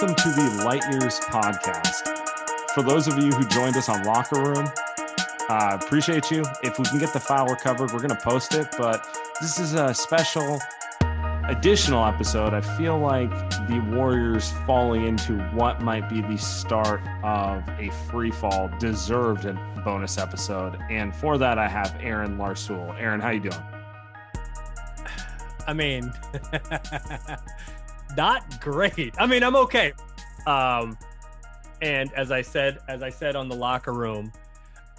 Welcome to the Light Years podcast. For those of you who joined us on Locker Room, uh, appreciate you. If we can get the file recovered, we're going to post it. But this is a special additional episode. I feel like the Warriors falling into what might be the start of a free fall deserved a bonus episode. And for that, I have Aaron Larsuel. Aaron, how you doing? I mean, not great. I mean, I'm okay. Um, and as I said, as I said on the locker room,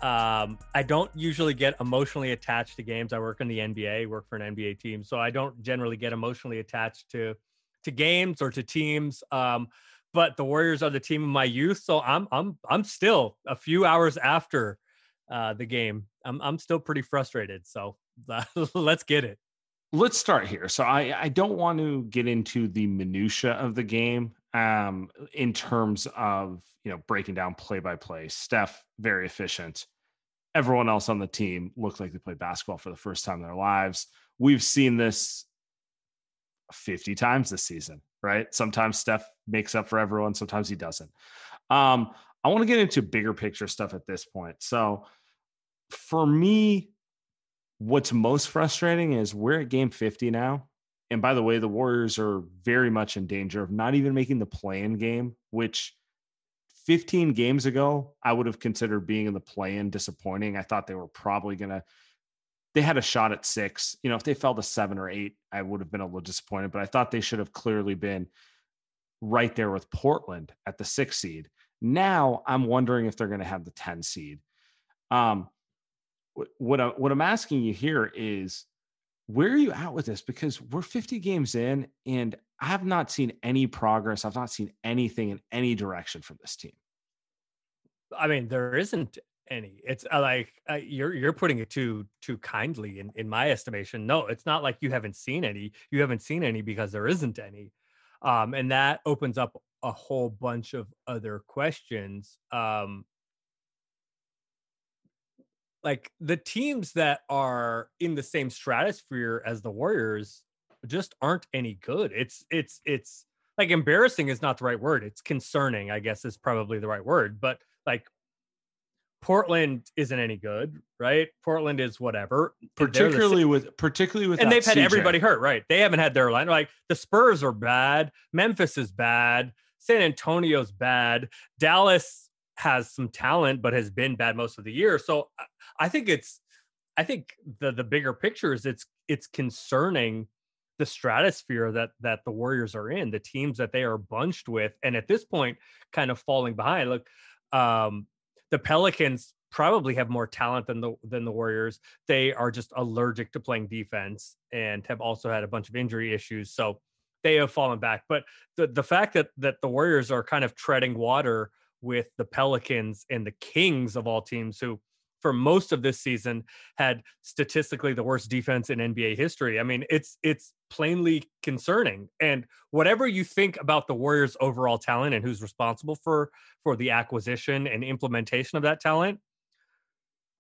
um, I don't usually get emotionally attached to games. I work in the NBA, work for an NBA team, so I don't generally get emotionally attached to to games or to teams. Um, but the Warriors are the team of my youth, so I'm I'm I'm still a few hours after uh, the game. I'm I'm still pretty frustrated. So let's get it let's start here. So I, I don't want to get into the minutia of the game um, in terms of you know breaking down play by play. Steph very efficient. Everyone else on the team looked like they played basketball for the first time in their lives. We've seen this 50 times this season, right? Sometimes Steph makes up for everyone, sometimes he doesn't. Um, I want to get into bigger picture stuff at this point. So for me, what's most frustrating is we're at game 50 now. And by the way, the Warriors are very much in danger of not even making the play in game, which 15 games ago, I would have considered being in the play in disappointing. I thought they were probably going to, they had a shot at six. You know, if they fell to seven or eight, I would have been a little disappointed, but I thought they should have clearly been right there with Portland at the six seed. Now I'm wondering if they're going to have the 10 seed. Um, what what I'm asking you here is where are you at with this? Because we're 50 games in, and I have not seen any progress. I've not seen anything in any direction from this team. I mean, there isn't any. It's uh, like uh, you're you're putting it too too kindly in in my estimation. No, it's not like you haven't seen any. You haven't seen any because there isn't any, um, and that opens up a whole bunch of other questions. Um, like the teams that are in the same stratosphere as the Warriors just aren't any good. It's it's it's like embarrassing is not the right word. It's concerning, I guess is probably the right word. But like Portland isn't any good, right? Portland is whatever. Particularly with particularly with and they've had CJ. everybody hurt, right? They haven't had their line. Like the Spurs are bad, Memphis is bad, San Antonio's bad, Dallas has some talent but has been bad most of the year. So I think it's I think the the bigger picture is it's it's concerning the stratosphere that that the Warriors are in, the teams that they are bunched with, and at this point, kind of falling behind. Look, um, the Pelicans probably have more talent than the than the Warriors. They are just allergic to playing defense and have also had a bunch of injury issues. So they have fallen back. But the the fact that that the Warriors are kind of treading water with the Pelicans and the Kings of all teams who for most of this season had statistically the worst defense in NBA history. I mean, it's it's plainly concerning. And whatever you think about the Warriors' overall talent and who's responsible for for the acquisition and implementation of that talent,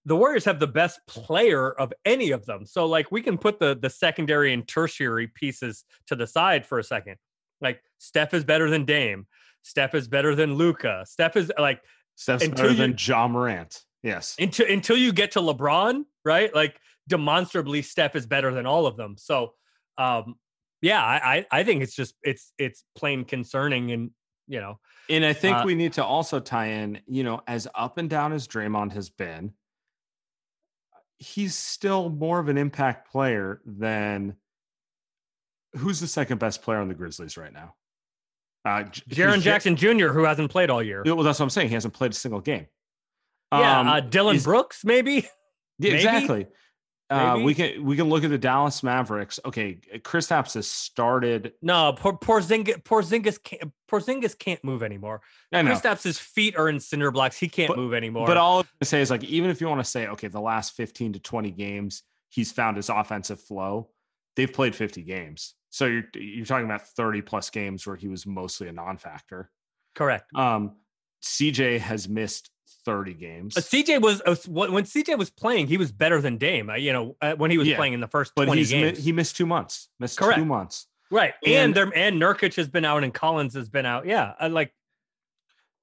the Warriors have the best player of any of them. So like we can put the the secondary and tertiary pieces to the side for a second. Like Steph is better than Dame. Steph is better than Luka. Steph is like Steph's better than Ja Morant. Yes. Until until you get to LeBron, right? Like demonstrably, Steph is better than all of them. So, um, yeah, I I think it's just it's it's plain concerning, and you know, and I think uh, we need to also tie in, you know, as up and down as Draymond has been, he's still more of an impact player than who's the second best player on the Grizzlies right now. Uh, Jaren Jackson Jr., who hasn't played all year. Well, that's what I'm saying. He hasn't played a single game. Yeah, um, uh, Dillon Brooks, maybe. Yeah, exactly. Uh, we can we can look at the Dallas Mavericks. Okay, Chris Kristaps has started. No, poor Porzingis, Porzingis can't Porzingis can't move anymore. I know. Kristaps's feet are in cinder blocks. He can't but, move anymore. But all I say is like, even if you want to say, okay, the last fifteen to twenty games, he's found his offensive flow. They've played fifty games, so you're you're talking about thirty plus games where he was mostly a non-factor. Correct. Um, CJ has missed 30 games. But CJ was uh, when CJ was playing, he was better than Dame. Uh, you know, uh, when he was yeah, playing in the first but 20 games, mi- he missed two months. Missed Correct. two months. Right, and and, there, and Nurkic has been out, and Collins has been out. Yeah, I like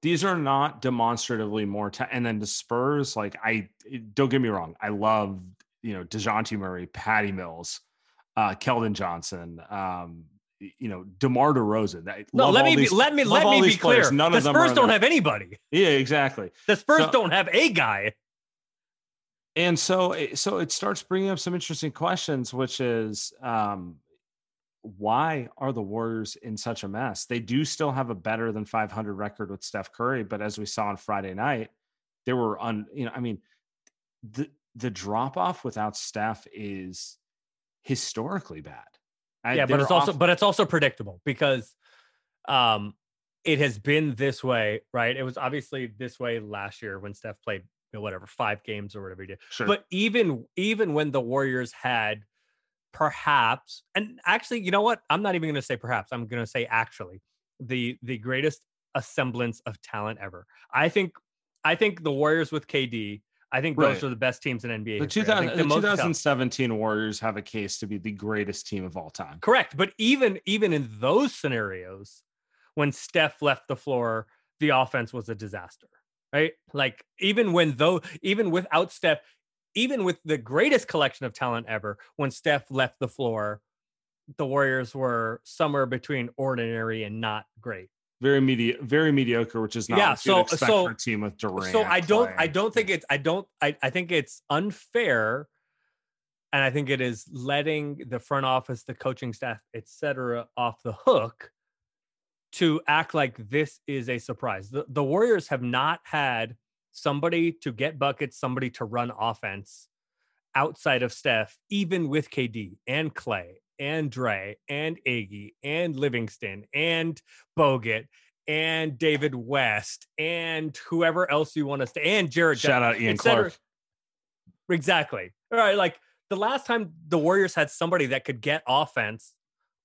these are not demonstratively more. Ta- and then the Spurs, like I don't get me wrong, I love you know Dejounte Murray, Patty Mills, uh, Keldon Johnson, um, you know, DeMar DeRozan. No, let me these, be, let me let me be clear. None the of Spurs don't have anybody. Yeah, exactly. The Spurs so, don't have a guy. And so, eh, so it starts bringing up some interesting questions, which is, um, why are the Warriors in such a mess? They do still have a better than 500 record with Steph Curry, but as we saw on Friday night, they were on. You know, I mean, the the drop off without Steph is historically bad. I, yeah, but it's also but it's also predictable because um it has been this way, right? It was obviously this way last year when Steph played you know, whatever five games or whatever he did. Sure. But even even when the Warriors had perhaps and actually, you know what? I'm not even going to say perhaps. I'm going to say actually the the greatest assemblance of talent ever. I think I think the Warriors with KD I think right. those are the best teams in NBA. The, 2000, the, the 2017 Warriors have a case to be the greatest team of all time. Correct, but even even in those scenarios, when Steph left the floor, the offense was a disaster. Right, like even when though even without Steph, even with the greatest collection of talent ever, when Steph left the floor, the Warriors were somewhere between ordinary and not great very medi- very mediocre, which is not yeah. so so for a team with Durant. So I don't I don't think it's I don't I, I think it's unfair, and I think it is letting the front office, the coaching staff, etc., off the hook to act like this is a surprise. The, the Warriors have not had somebody to get buckets, somebody to run offense outside of Steph, even with KD and Clay and Dre and Iggy and Livingston and Bogut and David West and whoever else you want us to and Jared. Shout out Ian Clark. Exactly. All right. Like the last time the Warriors had somebody that could get offense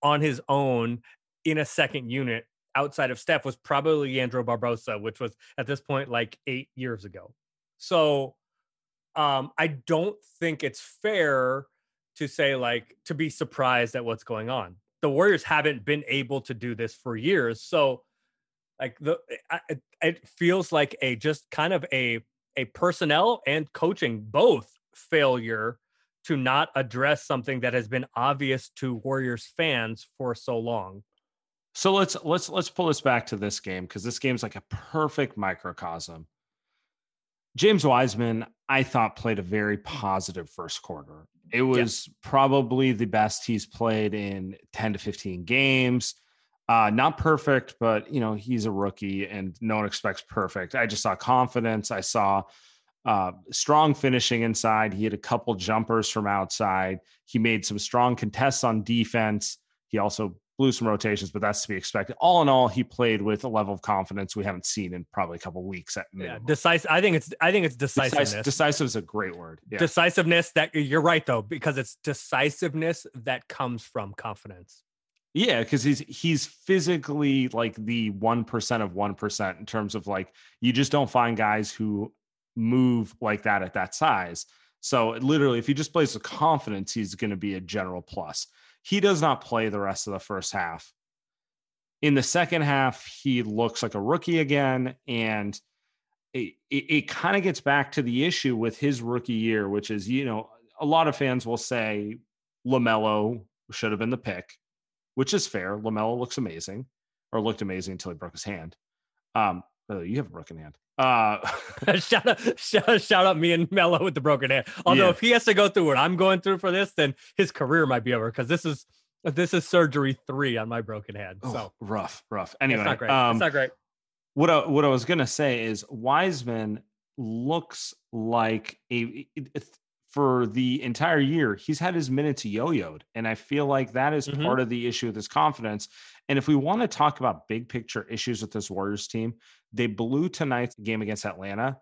on his own in a second unit outside of Steph was probably Leandro Barbosa, which was at this point like eight years ago. So um, I don't think it's fair to say like to be surprised at what's going on. The Warriors haven't been able to do this for years, so like the eh, it, it feels like a just kind of a a personnel and coaching both failure to not address something that has been obvious to Warriors fans for so long. So let's let's let's pull this back to this game because this game's like a perfect microcosm. James Wiseman, I thought played a very positive first quarter. It was yeah. probably the best he's played in 10 to 15 games. Uh, not perfect, but you know he's a rookie, and no one expects perfect. I just saw confidence. I saw uh, strong finishing inside. He had a couple jumpers from outside. He made some strong contests on defense. He also blew some rotations, but that's to be expected. All in all, he played with a level of confidence we haven't seen in probably a couple weeks at Yeah, decisive. I think it's I think it's decisiveness. Decisive, decisive is a great word. Yeah. Decisiveness that you're right though, because it's decisiveness that comes from confidence. Yeah, because he's he's physically like the one percent of one percent in terms of like you just don't find guys who move like that at that size. So literally, if he just plays with confidence, he's going to be a general plus. He does not play the rest of the first half. In the second half, he looks like a rookie again, and it, it, it kind of gets back to the issue with his rookie year, which is you know a lot of fans will say Lamelo should have been the pick which is fair. Lamelo looks amazing, or looked amazing until he broke his hand. Um, you have a broken hand. Uh, shout out, shout, shout out me and Mello with the broken hand. Although Yeah. if he has to go through what I'm going through for this, then his career might be over because this is this is surgery three on my broken hand. So oh, rough, rough. Anyway, it's not great. um, it's not great. what I, what I was gonna say is Wiseman looks like a for the entire year he's had his minutes yo-yoed, and I feel like that is Mhm. part of the issue with his confidence. And if we want to talk about big picture issues with this Warriors team, they blew tonight's game against Atlanta,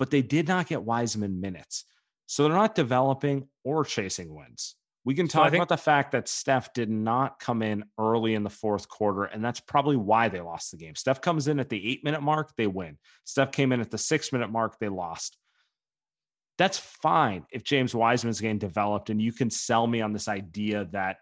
but they did not get Wiseman minutes, so they're not developing or chasing wins. We can So talk think- about the fact that Steph did not come in early in the fourth quarter, and that's probably why they lost the game. Steph comes in at the eight minute mark, they win. Steph came in at the six minute mark, they lost. That's fine if James Wiseman's getting developed, and you can sell me on this idea that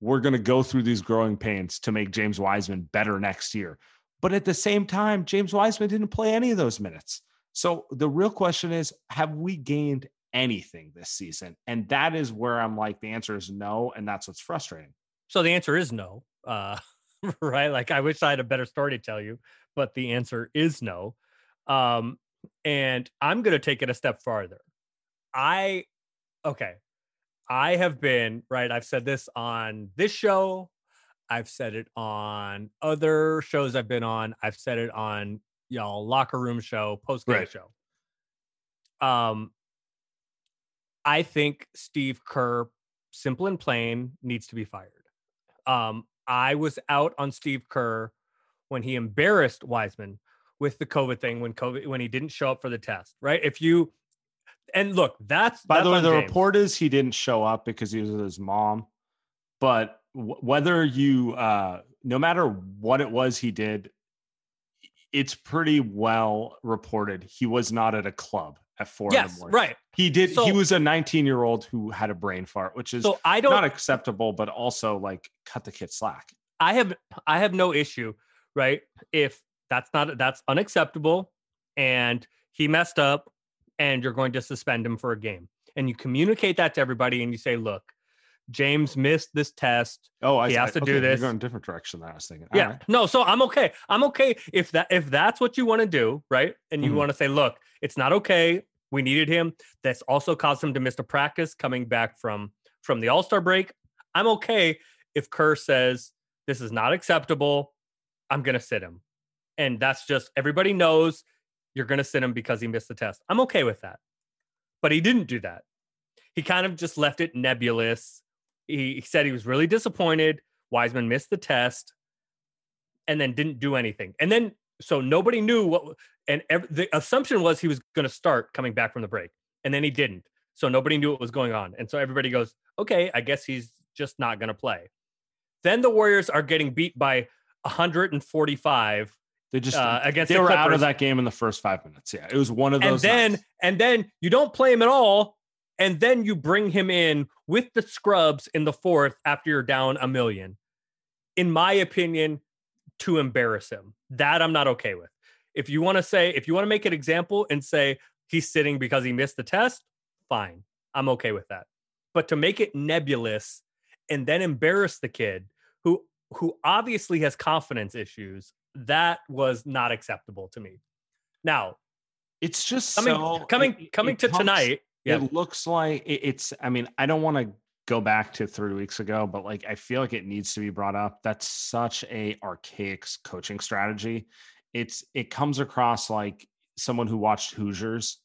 we're going to go through these growing pains to make James Wiseman better next year. But at the same time, James Wiseman didn't play any of those minutes. So the real question is have we gained anything this season? And that is where I'm like, the answer is no. And that's what's frustrating. So the answer is no. Uh, right? Like I wish I had a better story to tell you, but the answer is no. Um, and I'm going to take it a step farther. I, okay, I have been right. I've said this on this show. I've said it on other shows I've been on. I've said it on y'all locker room show, post game Right. show. Um, I think Steve Kerr, simple and plain, needs to be fired. Um, I was out on Steve Kerr when he embarrassed Wiseman with the COVID thing when COVID when he didn't show up for the test. Right? If you and look, that's By that's the way, the James. report is he didn't show up because he was with his mom. But w- whether you, uh, no matter what it was he did, it's pretty well reported. He was not at a club at four in the morning. right. He did. he was a 19 year old who had a brain fart, which is So I don't not acceptable, but also like cut the kid slack. I have I have no issue, right? If that's not that's unacceptable and he messed up and you're going to suspend him for a game. And you communicate that to everybody and you say, look, James missed this test. Oh, I He has to do okay, this. You're going a different direction than I was thinking. yeah. All right. No, so I'm okay. I'm okay if that if that's what you want to do, right? And you Mhm. want to say, look, it's not okay. We needed him. That's also caused him to miss a practice coming back from from the All-Star break. I'm okay if Kerr says this is not acceptable. I'm gonna sit him. And that's just everybody knows you're gonna sit him because he missed the test. I'm okay with that. But he didn't do that. He kind of just left it nebulous. He, he said he was really disappointed. Wiseman missed the test and then didn't do anything. And then so nobody knew what and the assumption was he was going to start coming back from the break and then he didn't. So nobody knew what was going on. And so everybody goes, "Okay, I guess he's just not going to play." Then the Warriors are getting beat by 145 They just uh, against they the were out of that game in the first five minutes. Yeah, it was one of those. and then nights. and then you don't play him at all and then you bring him in with the scrubs in the fourth after you're down a million in my opinion to embarrass him that i'm not okay with if you want to say if you want to make an example and say he's sitting because he missed the test fine i'm okay with that but to make it nebulous and then embarrass the kid who who obviously has confidence issues that was not acceptable to me now it's just coming so coming it- coming it to comes- tonight. Yeah, It looks like it- it's. I mean, I don't want to go back to three weeks ago, but like I feel like it needs to be brought up. That's such a archaic coaching strategy. It's it comes across like someone who watched Hoosiers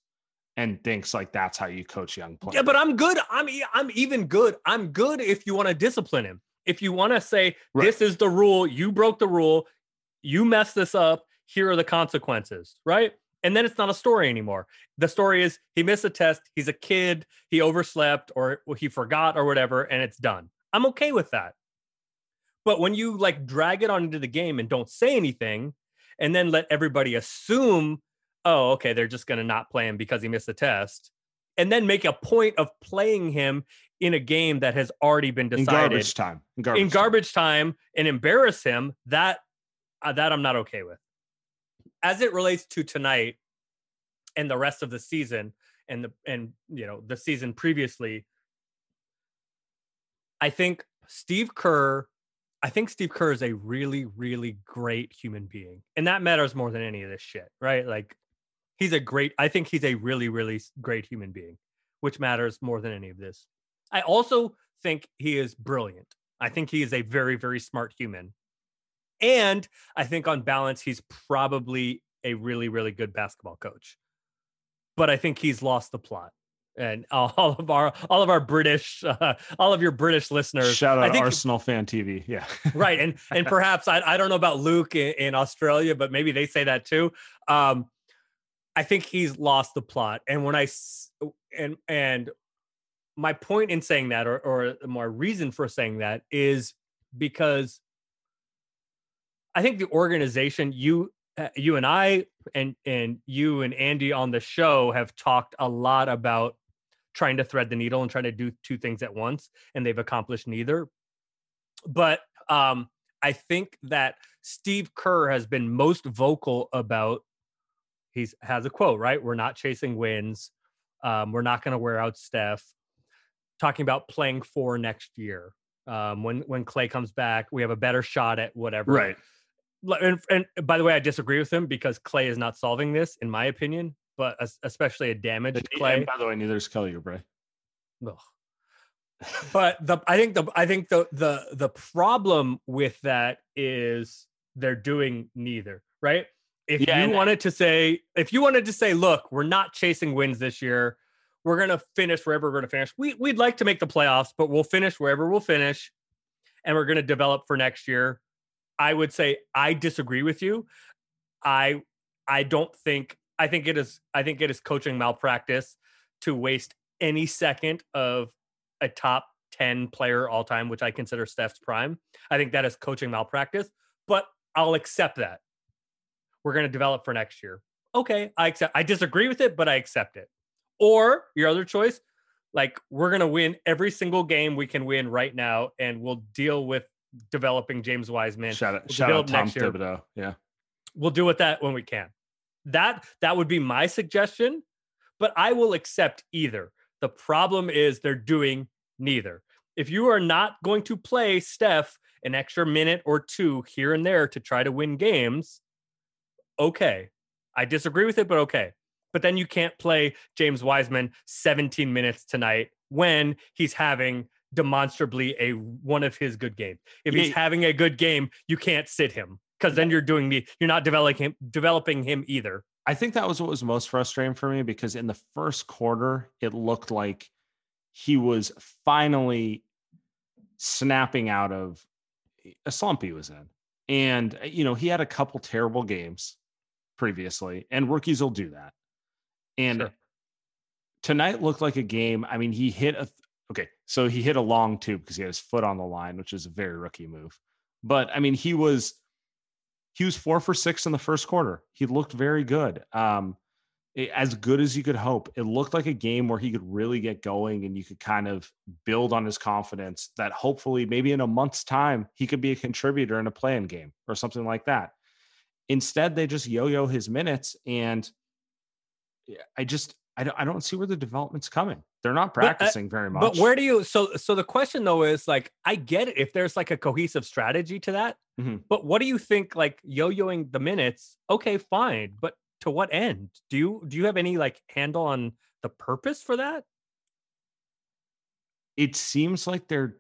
and thinks like that's how you coach young players. Yeah, but I'm good. I'm I'm even good. I'm good if you want to discipline him. If you want to say Right. this is the rule, you broke the rule, you mess this up, here are the consequences, right? And then it's not a story anymore. The story is he missed a test, he's a kid, he overslept or he forgot or whatever and it's done. I'm okay with that. But when you like drag it on into the game and don't say anything and then let everybody assume, oh, okay, they're just going to not play him because he missed the test and then make a point of playing him in a game that has already been decided in garbage time. In garbage, in garbage time and embarrass him that uh, that I'm not okay with. As it relates to tonight and the rest of the season and the and you know the season previously I think Steve Kerr I think Steve Kerr is a really really great human being and that matters more than any of this shit, right? Like he's a great I think he's a really really great human being, which matters more than any of this. I also think he is brilliant. I think he is a very, very smart human. And I think on balance, he's probably a really, really good basketball coach. But I think he's lost the plot. And all of our all of our British, uh, all of your British listeners, Shout I out think Arsenal fan TV. Yeah. right and and perhaps I, I don't know about luke in, in australia but maybe they say that too um i think he's lost the plot and when I and and my point in saying that or or my reason for saying that is because i think the organization you uh, you and i and and you and andy on the show have talked a lot about trying to thread the needle and trying to do two things at once and they've accomplished neither but um, I think that Steve Kerr has been most vocal about. He's has a quote right. We're not chasing wins. Um, we're not going to wear out Steph. Talking about playing for next year. Um, when when Clay comes back, we have a better shot at whatever. Right. And, and by the way, I disagree with him because Clay is not solving this, in my opinion. But es- especially a damaged Clay. And by the way, neither is Kelly Oubre. Ugh. but the I think the I think the the the problem with that is they're doing neither, right? If Yeah, you wanted to say if you wanted to say, look, we're not chasing wins this year. We're gonna finish wherever we're gonna finish. We we'd like to make the playoffs, but we'll finish wherever we'll finish, and we're gonna develop for next year. I would say I disagree with you. I I don't think I think it is I think it is coaching malpractice to waste any second of a top 10 player all time, which I consider Steph's prime. I think that is coaching malpractice, but I'll accept that. We're going to develop for next year. Okay, I accept. I disagree with it, but I accept it. Or your other choice, like we're going to win every single game we can win right now, and we'll deal with developing James Wiseman. Shout out, We'll shout out Tom. Thibodeau. Yeah. We'll do with that when we can. That that would be my suggestion, but I will accept either. The problem is they're doing neither. If you are not going to play Steph an extra minute or two here and there to try to win games, okay. I disagree with it, but okay. But then you can't play James Wiseman 17 minutes tonight when he's having demonstrably a one of his good games. If he's having a good game, you can't sit him because then you're doing me. You're not developing him, developing him either. I think that was what was most frustrating for me because in the first quarter, it looked like he was finally snapping out of a slump he was in. And, uh, you know, he had a couple terrible games previously, and rookies will do that. And Sure. tonight looked like a game. I mean, he hit a, so he hit a long two because he had his foot on the line, which is a very rookie move. But I mean, he was, he was four for six in the first quarter. He looked very good. Um, as good as you could hope. It looked like a game where he could really get going and you could kind of build on his confidence that hopefully maybe in a month's time he could be a contributor in a playing game or something like that. Instead, they just yo-yo his minutes and I just I don't, I don't see where the development's coming. They're not uh, practicing very much. But where do you so so the question though is like I get it if there's like a cohesive strategy to that. Mhm. But what do you think like yo-yoing the minutes? Okay, fine, but to what end? Do you do you have any like handle on the purpose for that? it seems like they're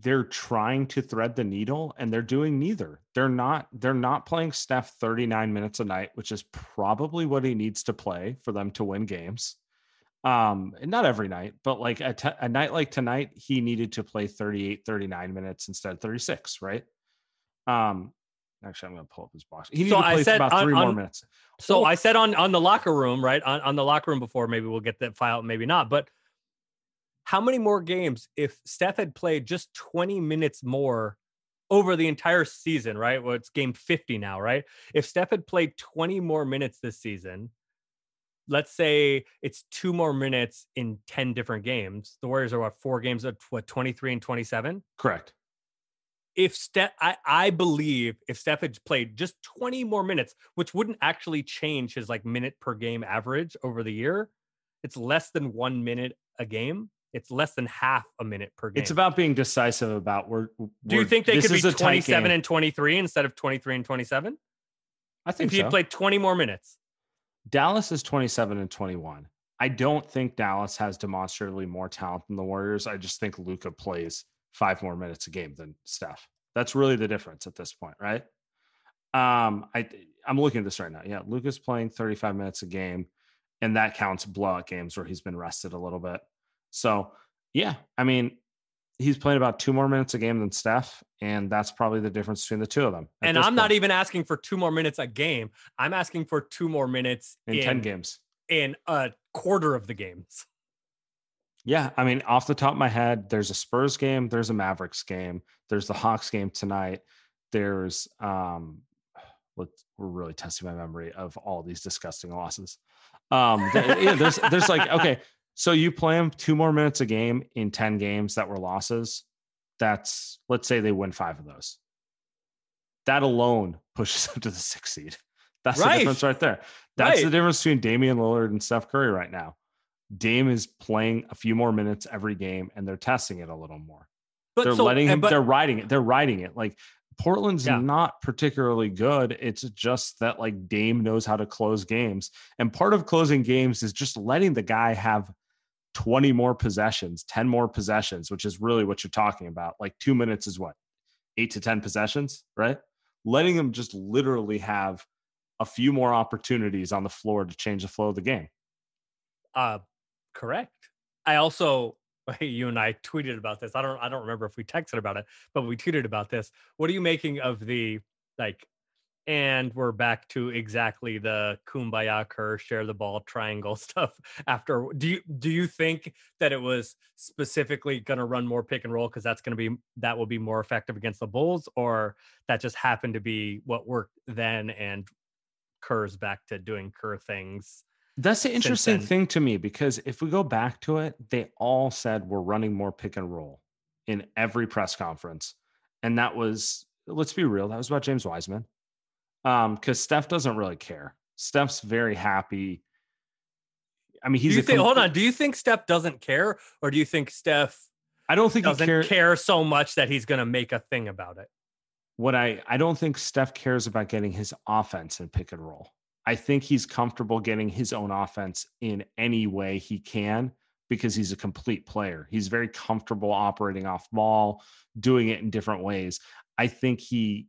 they're trying to thread the needle and they're doing neither. They're not they're not playing Steph 39 minutes a night, which is probably what he needs to play for them to win games. Um, and not every night, but like a, t- a night like tonight, he needed to play 38, 39 minutes instead of 36, right? Um, actually, I'm going to pull up his box. He needed So to I play said about on- three on- more minutes. So Oh. I said on on the locker room, right? On on the locker room before, maybe we'll get that file, maybe not. But how many more games if Steph had played just 20 minutes more over the entire season, right? Well, it's game 50 now, right? If Steph had played 20 more minutes this season, let's say it's two more minutes in 10 different games. The Warriors are what four games of what 23 and 27? Correct. if Steph, I, I believe if Steph had played just 20 more minutes, which wouldn't actually change his like minute per game average over the year, it's less than one minute a game. It's less than half a minute per game. It's about being decisive about where. Do you think they could be is a tight 27 and 23 instead of 23 and 27? I think If so. played 20 more minutes. Dallas is 27 and 21. I don't think Dallas has demonstrably more talent than the Warriors. I just think Luka plays five more minutes a game than Steph. That's really the difference at this point, right? Um, I I'm looking at this right now. Yeah, Luka's playing 35 minutes a game, and that counts blowout games where he's been rested a little bit. So yeah, I mean, he's playing about two more minutes a game than Steph, and that's probably the difference between the two of them. And I'm not even asking for two more minutes a game. I'm asking for two more minutes in 10 games. in a quarter of the games. Yeah, I mean, off the top of my head, there's a Spurs game, there's a Mavericks game, there's the Hawks game tonight. There's um we're really testing my memory of all these disgusting losses. Um yeah, there's there's like okay, so you play them two more minutes a game in 10 games that were losses. That's let's say they win 5 of those. That alone pushes them to the 6th seed. That's Right. the difference right there. That's the difference between Damian Lillard and Steph Curry right now. Dame is playing a few more minutes every game and they're testing it a little more. But they're so- letting and- him but- they're riding it. They're riding it. Like Portland's Yeah. not particularly good. It's just that like Dame knows how to close games. And part of closing games is just letting the guy have 20 more possessions, 10 more possessions, which is really what you're talking about. Like 2 minutes is what? 8 to 10 possessions, right? Letting them just literally have a few more opportunities on the floor to change the flow of the game. Uh, correct. I also you and I tweeted about this. I don't I don't remember if we texted about it, but we tweeted about this. What are you making of the like? And we're back to exactly the kumbaya Kerr share the ball triangle stuff. After do you do you think that it was specifically going to run more pick and roll because that's going to be that will be more effective against the Bulls, or that just happened to be what worked then and Kerr's back to doing Kerr things? That's the interesting thing to me because if we go back to it, they all said we're running more pick and roll in every press conference. And that was, let's be real, that was about James Wiseman. Um, because Steph doesn't really care. Steph's very happy. I mean, he's do you think, hold on. Do you think Steph doesn't care, or do you think Steph I don't think he doesn't cares. care so much that he's going to make a thing about it? what I I don't think Steph cares about getting his offense in pick and roll. I think he's comfortable getting his own offense in any way he can because he's a complete player. He's very comfortable operating off ball, doing it in different ways. I think he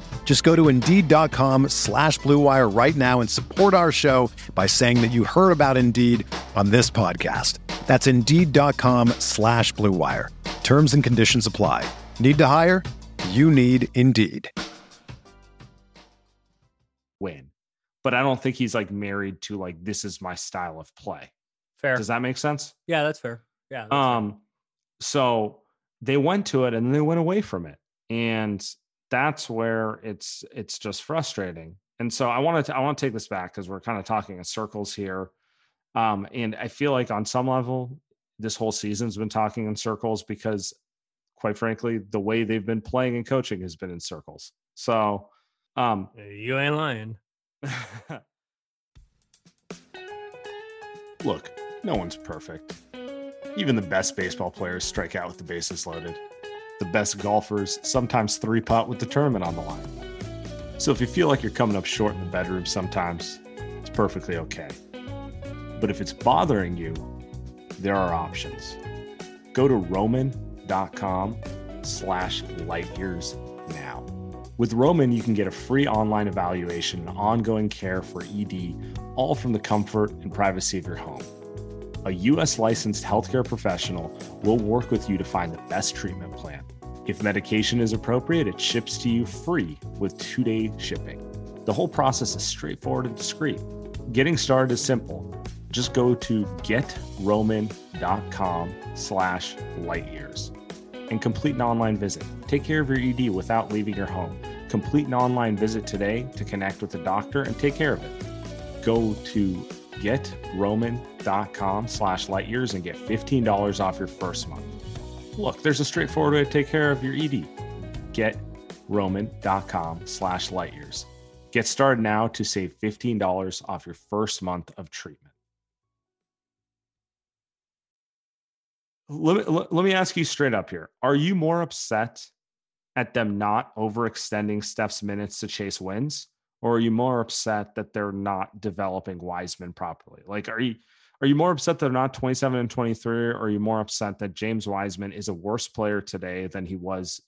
Just go to Indeed.com slash Blue Wire right now and support our show by saying that you heard about Indeed on this podcast. That's Indeed.com slash Blue Wire. Terms and conditions apply. Need to hire? You need Indeed. win. But I don't think he's like married to like this is my style of play. Fair. Does that make sense? yeah, that's fair. Yeah. that's fair. Um, so they went to it and then they went away from it, and that's where it's it's just frustrating. And so I want to I want to take this back because we're kind of talking in circles here, um, and I feel like on some level this whole season's been talking in circles because, quite frankly, the way they've been playing and coaching has been in circles. So, um, you ain't lying. Look, no one's perfect. Even the best baseball players strike out with the bases loaded. The best golfers sometimes three putt with the tournament on the line. So if you feel like you're coming up short in the bedroom sometimes, it's perfectly okay. But if it's bothering you, there are options. Go to roman.com slash light years now. With Roman, you can get a free online evaluation and ongoing care for ED, all from the comfort and privacy of your home. A US licensed healthcare professional will work with you to find the best treatment plan. If medication is appropriate, it ships to you free with two day shipping. The whole process is straightforward and discreet. Getting started is simple. Just go to getroman.com slash lightyears and complete an online visit. Take care of your ED without leaving your home. Complete an online visit today to connect with a doctor and take care of it. Go to getroman.com slash lightyears and get $15 off your first month. Look, there's a straightforward way to take care of your ED. Getroman.com slash lightyears. Get started now to save $15 off your first month of treatment. Let me, let me ask you straight up here. Are you more upset at them not overextending Steph's minutes to chase wins? Or are you more upset that they're not developing Wiseman properly? Like, are you are you more upset that they're not 27 and 23, or are you more upset that James Wiseman is a worse player today than he was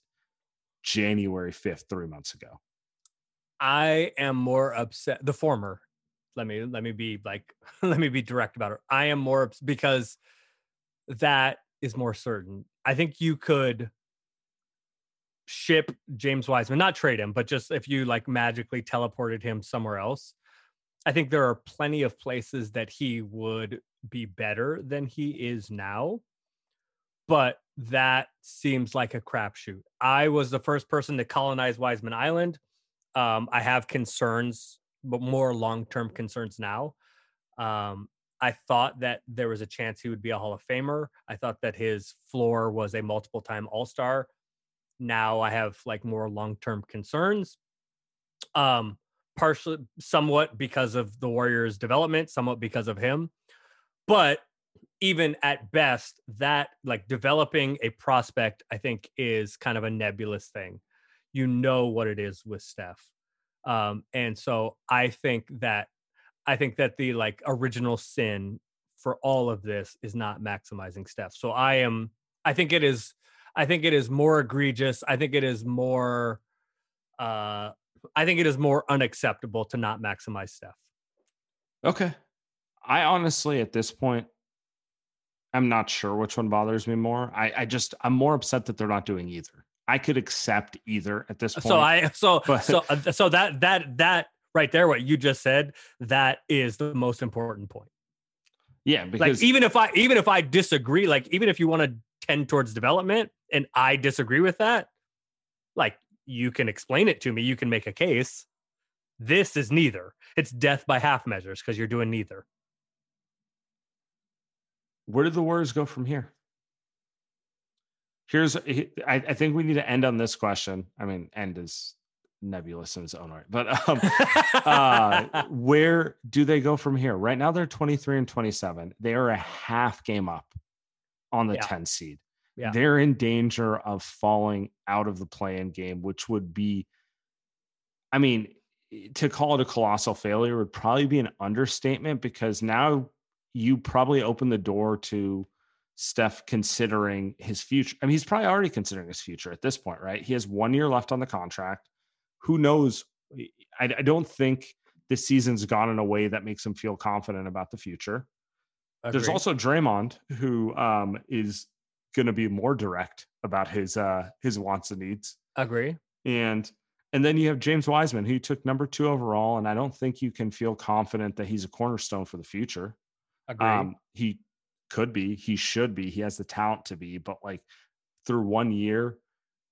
January 5th, three months ago? I am more upset. The former. Let me let me be like let me be direct about it. I am more ups- because that is more certain. I think you could ship James Wiseman, not trade him, but just if you like magically teleported him somewhere else. I think there are plenty of places that he would be better than he is now. But that seems like a crapshoot. I was the first person to colonize Wiseman Island. Um, I have concerns, but more long term concerns now. Um, I thought that there was a chance he would be a Hall of Famer. I thought that his floor was a multiple time All Star. Now I have like more long term concerns. Um, partially, somewhat because of the Warriors' development, somewhat because of him. But even at best, that like developing a prospect, I think, is kind of a nebulous thing. You know what it is with Steph. Um, and so I think that I think that the like original sin for all of this is not maximizing Steph. So I am I think it is I think it is more egregious. I think it is more uh I think it is more unacceptable to not maximize Steph. Okay. I honestly, at this point, I'm not sure which one bothers me more. I, I just, I'm more upset that they're not doing either. I could accept either at this point. So I so but- so uh, so that that that right there what you just said that is the most important point. yeah, because like even if I even if I disagree, like even if you want to tend towards development and I disagree with that, like you can explain it to me, you can make a case. This is neither. It's death by half measures because you're doing neither. where did the Warriors go from here? Here's, I, I think we need to end on this question. I mean, end is nebulous in its own right, but um, uh, where do they go from here? Right now, they're 23 and 27. They are a half game up on the Yeah. 10 seed. Yeah. They're in danger of falling out of the play-in game, which would be, I mean, to call it a colossal failure would probably be an understatement because now you probably open the door to Steph considering his future. I mean, he's probably already considering his future at this point, right? He has one year left on the contract. Who knows? I, I don't think this season's gone in a way that makes him feel confident about the future. There's also Draymond, who um, is going to be more direct about his uh, his wants and needs, agree. and And then you have James Wiseman, who took number two overall, and I don't think you can feel confident that he's a cornerstone for the future. Agree. Um, he could be, he should be, he has the talent to be, but like through one year,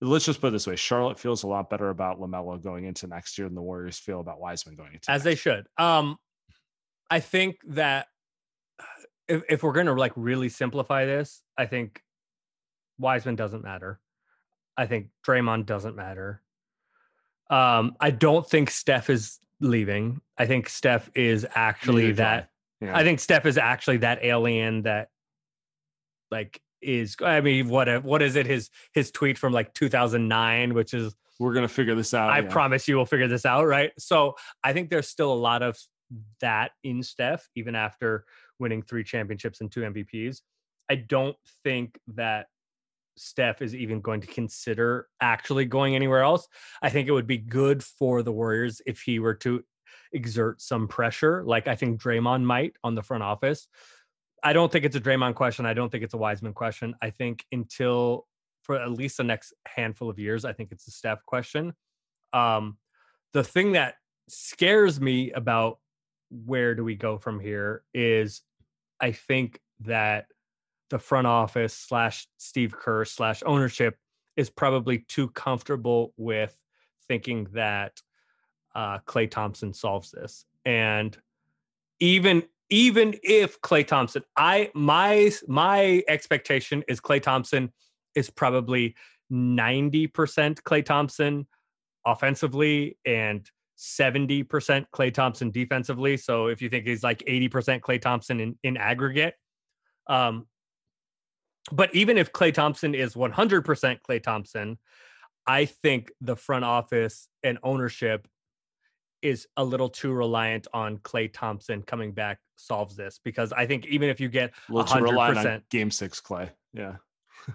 let's just put it this way: Charlotte feels a lot better about Lamelo going into next year than the Warriors feel about Wiseman going into. as they year. should. Um, I think that if, if we're gonna like really simplify this, I think Wiseman doesn't matter. I think Draymond doesn't matter. Um, I don't think Steph is leaving. I think Steph is actually that. Yeah. I think Steph is actually that alien that, like, is. I mean, what what is it? His his tweet from like 2009, which is we're gonna figure this out. I yeah. promise you we'll figure this out, right? So I think there's still a lot of that in Steph, even after winning three championships and two MVPs. I don't think that Steph is even going to consider actually going anywhere else. I think it would be good for the Warriors if he were to exert some pressure, like I think Draymond might on the front office. I don't think it's a Draymond question. I don't think it's a Wiseman question. I think until for at least the next handful of years, I think it's a Steph question. Um, the thing that scares me about where do we go from here is I think that the front office slash Steve Kerr slash ownership is probably too comfortable with thinking that uh, Klay Thompson solves this. And even even if Klay Thompson, I my my expectation is Klay Thompson is probably 90% Klay Thompson offensively and 70% Klay Thompson defensively. So if you think he's like 80% Klay Thompson in, in aggregate. Um, but even if Klay Thompson is 100% Klay Thompson, I think the front office and ownership is a little too reliant on Klay Thompson coming back solves this because I think even if you get Let's rely on 100%. Game Six, Klay. Yeah.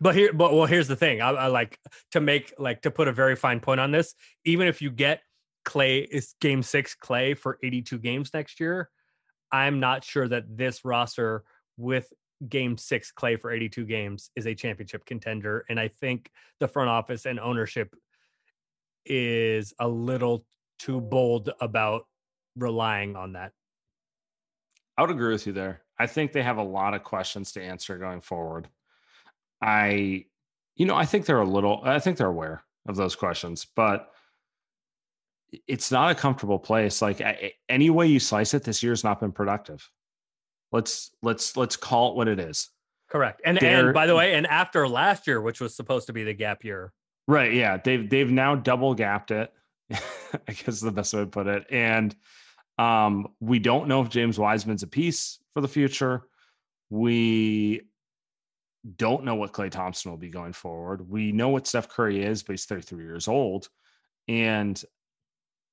But here, but well, here's the thing. I, I like to make like to put a very fine point on this. Even if you get Klay is game six Klay for 82 games next year, I'm not sure that this roster with game six Klay for 82 games is a championship contender. And I think the front office and ownership is a little too bold about relying on that. I would agree with you there. I think they have a lot of questions to answer going forward. I, you know, I think they're a little, I think they're aware of those questions, but it's not a comfortable place. Like any way you slice it, this year's not been productive. Let's let's let's call it what it is. Correct. And They're- and by the way, and after last year, which was supposed to be the gap year, Right. Yeah. They've they've now double gapped it. I guess is the best way to put it. And um, we don't know if James Wiseman's a piece for the future. We don't know what Klay Thompson will be going forward. We know what Steph Curry is, but he's 33 years old. And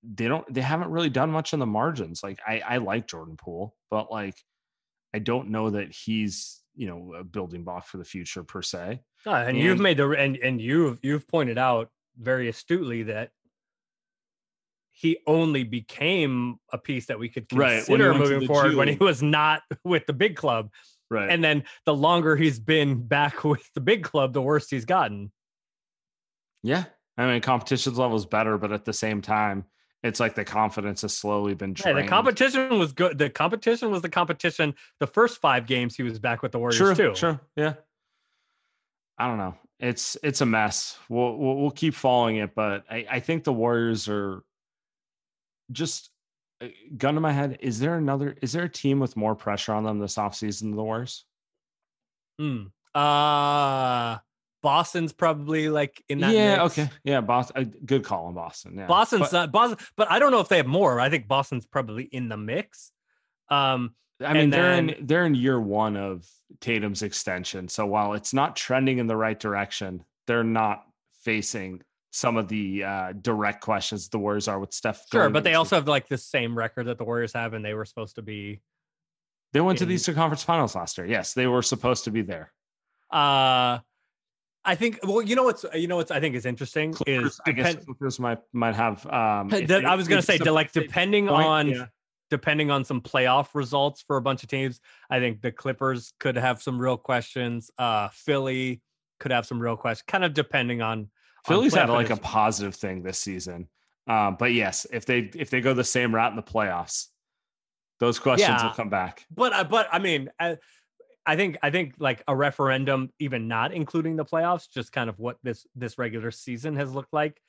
they don't they haven't really done much on the margins. Like I, I like Jordan Poole, but like I don't know that he's, you know, a building block for the future per se. Uh, and, you've made the and and you've you've pointed out very astutely that he only became a piece that we could Right, consider to moving forward G when he was not with the big club. Right. And then the longer he's been back with the big club, the worse he's gotten. Yeah. I mean, competition's level is better, but at the same time, it's like the confidence has slowly been Hey, drained. the competition was good. The competition was the competition. The first five games he was back with the Warriors Sure, too. sure, yeah. I don't know. It's it's a mess. We'll we'll, we'll keep following it, but I, I think the Warriors are just uh, gun to my head. Is there another? Is there a team with more pressure on them this offseason than the Warriors? Hmm. Uh Boston's probably like in that. yeah. mix. Okay. Yeah. Boston. Uh, good call on Boston. Yeah. Boston's But- not Boston, but I don't know if they have more. I think Boston's probably in the mix. Um, I mean, And they're in they're in year one of Tatum's extension. So while it's not trending in the right direction, they're not facing some of the uh, direct questions the Warriors are with Steph. sure, going but they the- also have like the same record that the Warriors have, and they were supposed to be. they went to the in- Eastern Conference Finals last year. Yes, they were supposed to be there. Uh, I think. Well, you know what's you know what's I think is interesting Clippers, is I guess depend, Clippers might might have. Um, that- they- I was gonna if say some- like depending point, on yeah. depending on some playoff results for a bunch of teams, I think the Clippers could have some real questions. Uh, Philly could have some real questions, kind of depending on Philly's had like a positive thing this season. Um, but yes, if they if they go the same route in the playoffs, those questions Yeah. will come back. but I- but I mean, I, think I think like a referendum, even not including the playoffs, just kind of what this this regular season has looked like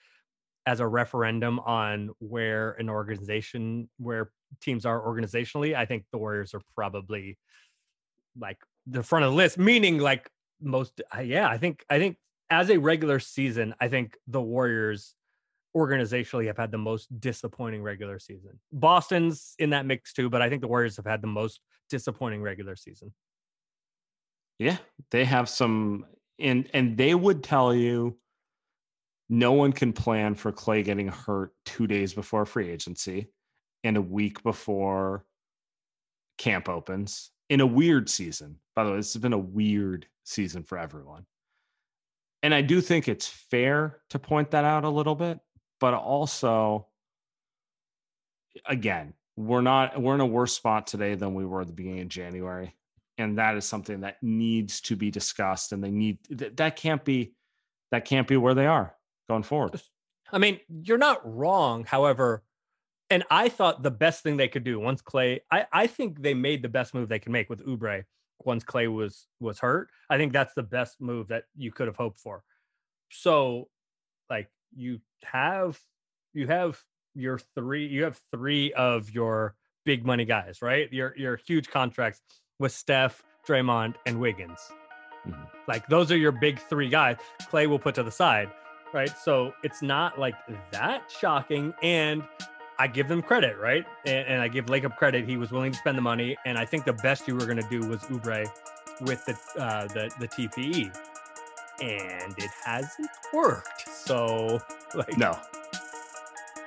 as a referendum on where an organization where teams are organizationally. I think the Warriors are probably like the front of the list, meaning like most. uh, Yeah, I think I think as a regular season, I think the Warriors organizationally have had the most disappointing regular season. Boston's in that mix too, but I think the Warriors have had the most disappointing regular season. Yeah, they have some, and and they would tell you, no one can plan for Klay getting hurt two days before free agency, and a week before camp opens in a weird season. By the way, this has been a weird season for everyone, and I do think it's fair to point that out a little bit, but also, again, we're not we're in a worse spot today than we were at the beginning of January and that is something that needs to be discussed and they need th- that can't be that can't be where they are going forward I mean, you're not wrong. However, and I thought the best thing they could do once Klay, I, I think they made the best move they could make with Oubre once Klay was was hurt. I think that's the best move that you could have hoped for. So, like you have you have your three, you have three of your big money guys, right? Your your huge contracts with Steph, Draymond, and Wiggins. Mhm. Like those are your big three guys. Klay will put to the side right? So it's not like that shocking. And I give them credit, right? And, and I give Lacob credit. He was willing to spend the money. And I think the best you were going to do was Oubre with the, uh, the, the TPE. And it hasn't worked. So, like, no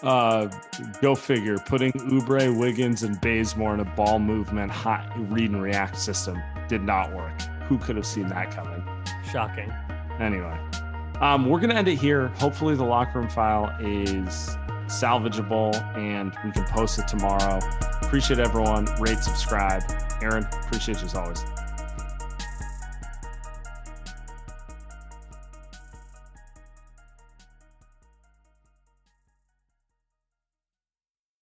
uh go figure. Putting oubre wiggins and bazemore in a ball movement hot read and react system did not work. Who could have seen that coming? Shocking. anyway um we're gonna end it here. Hopefully the locker room file is salvageable and we can post it tomorrow. Appreciate everyone. Rate subscribe. Aaron appreciate you as always